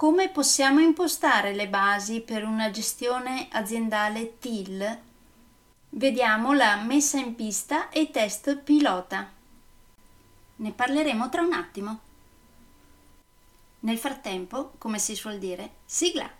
Come possiamo impostare le basi per una gestione aziendale TIL? Vediamo la messa in pista e i test pilota. Ne parleremo tra un attimo. Nel frattempo, come si suol dire, sigla!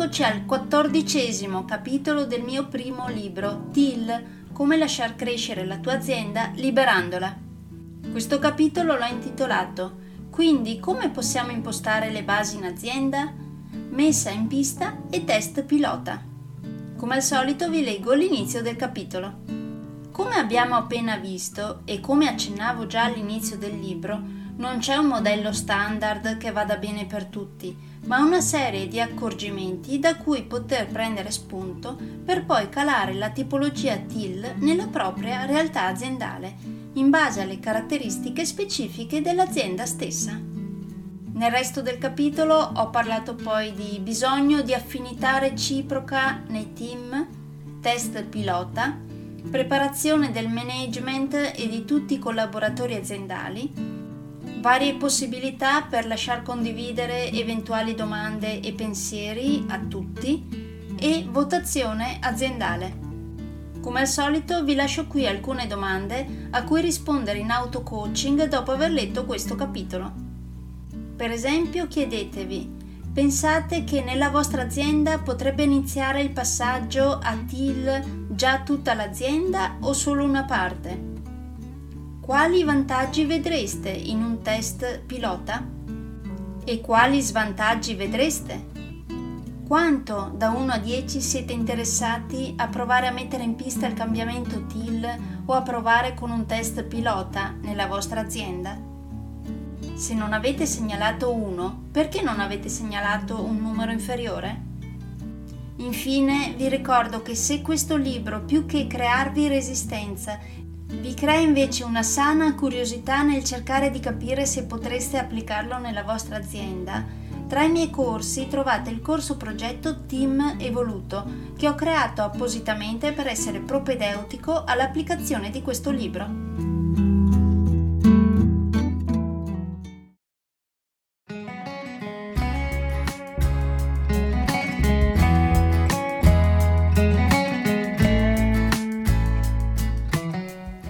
Eccoci al quattordicesimo capitolo del mio primo libro, TIL, come lasciar crescere la tua azienda liberandola. Questo capitolo l'ho intitolato Quindi come possiamo impostare le basi in azienda? Messa in pista e test pilota. Come al solito vi leggo l'inizio del capitolo. Come abbiamo appena visto e come accennavo già all'inizio del libro, non c'è un modello standard che vada bene per tutti ma una serie di accorgimenti da cui poter prendere spunto per poi calare la tipologia TIL nella propria realtà aziendale, in base alle caratteristiche specifiche dell'azienda stessa. Nel resto del capitolo ho parlato poi di bisogno di affinità reciproca nei team, test pilota, preparazione del management e di tutti i collaboratori aziendali, varie possibilità per lasciar condividere eventuali domande e pensieri a tutti e votazione aziendale. Come al solito vi lascio qui alcune domande a cui rispondere in auto coaching dopo aver letto questo capitolo. Per esempio chiedetevi, pensate che nella vostra azienda potrebbe iniziare il passaggio a TIL già tutta l'azienda o solo una parte? Quali vantaggi vedreste in un test pilota? E quali svantaggi vedreste? Quanto da 1 a 10 siete interessati a provare a mettere in pista il cambiamento TIL o a provare con un test pilota nella vostra azienda? Se non avete segnalato 1, perché non avete segnalato un numero inferiore? Infine vi ricordo che se questo libro, più che crearvi resistenza vi crea invece una sana curiosità nel cercare di capire se potreste applicarlo nella vostra azienda. Tra i miei corsi trovate il corso progetto Team Evoluto, che ho creato appositamente per essere propedeutico all'applicazione di questo libro.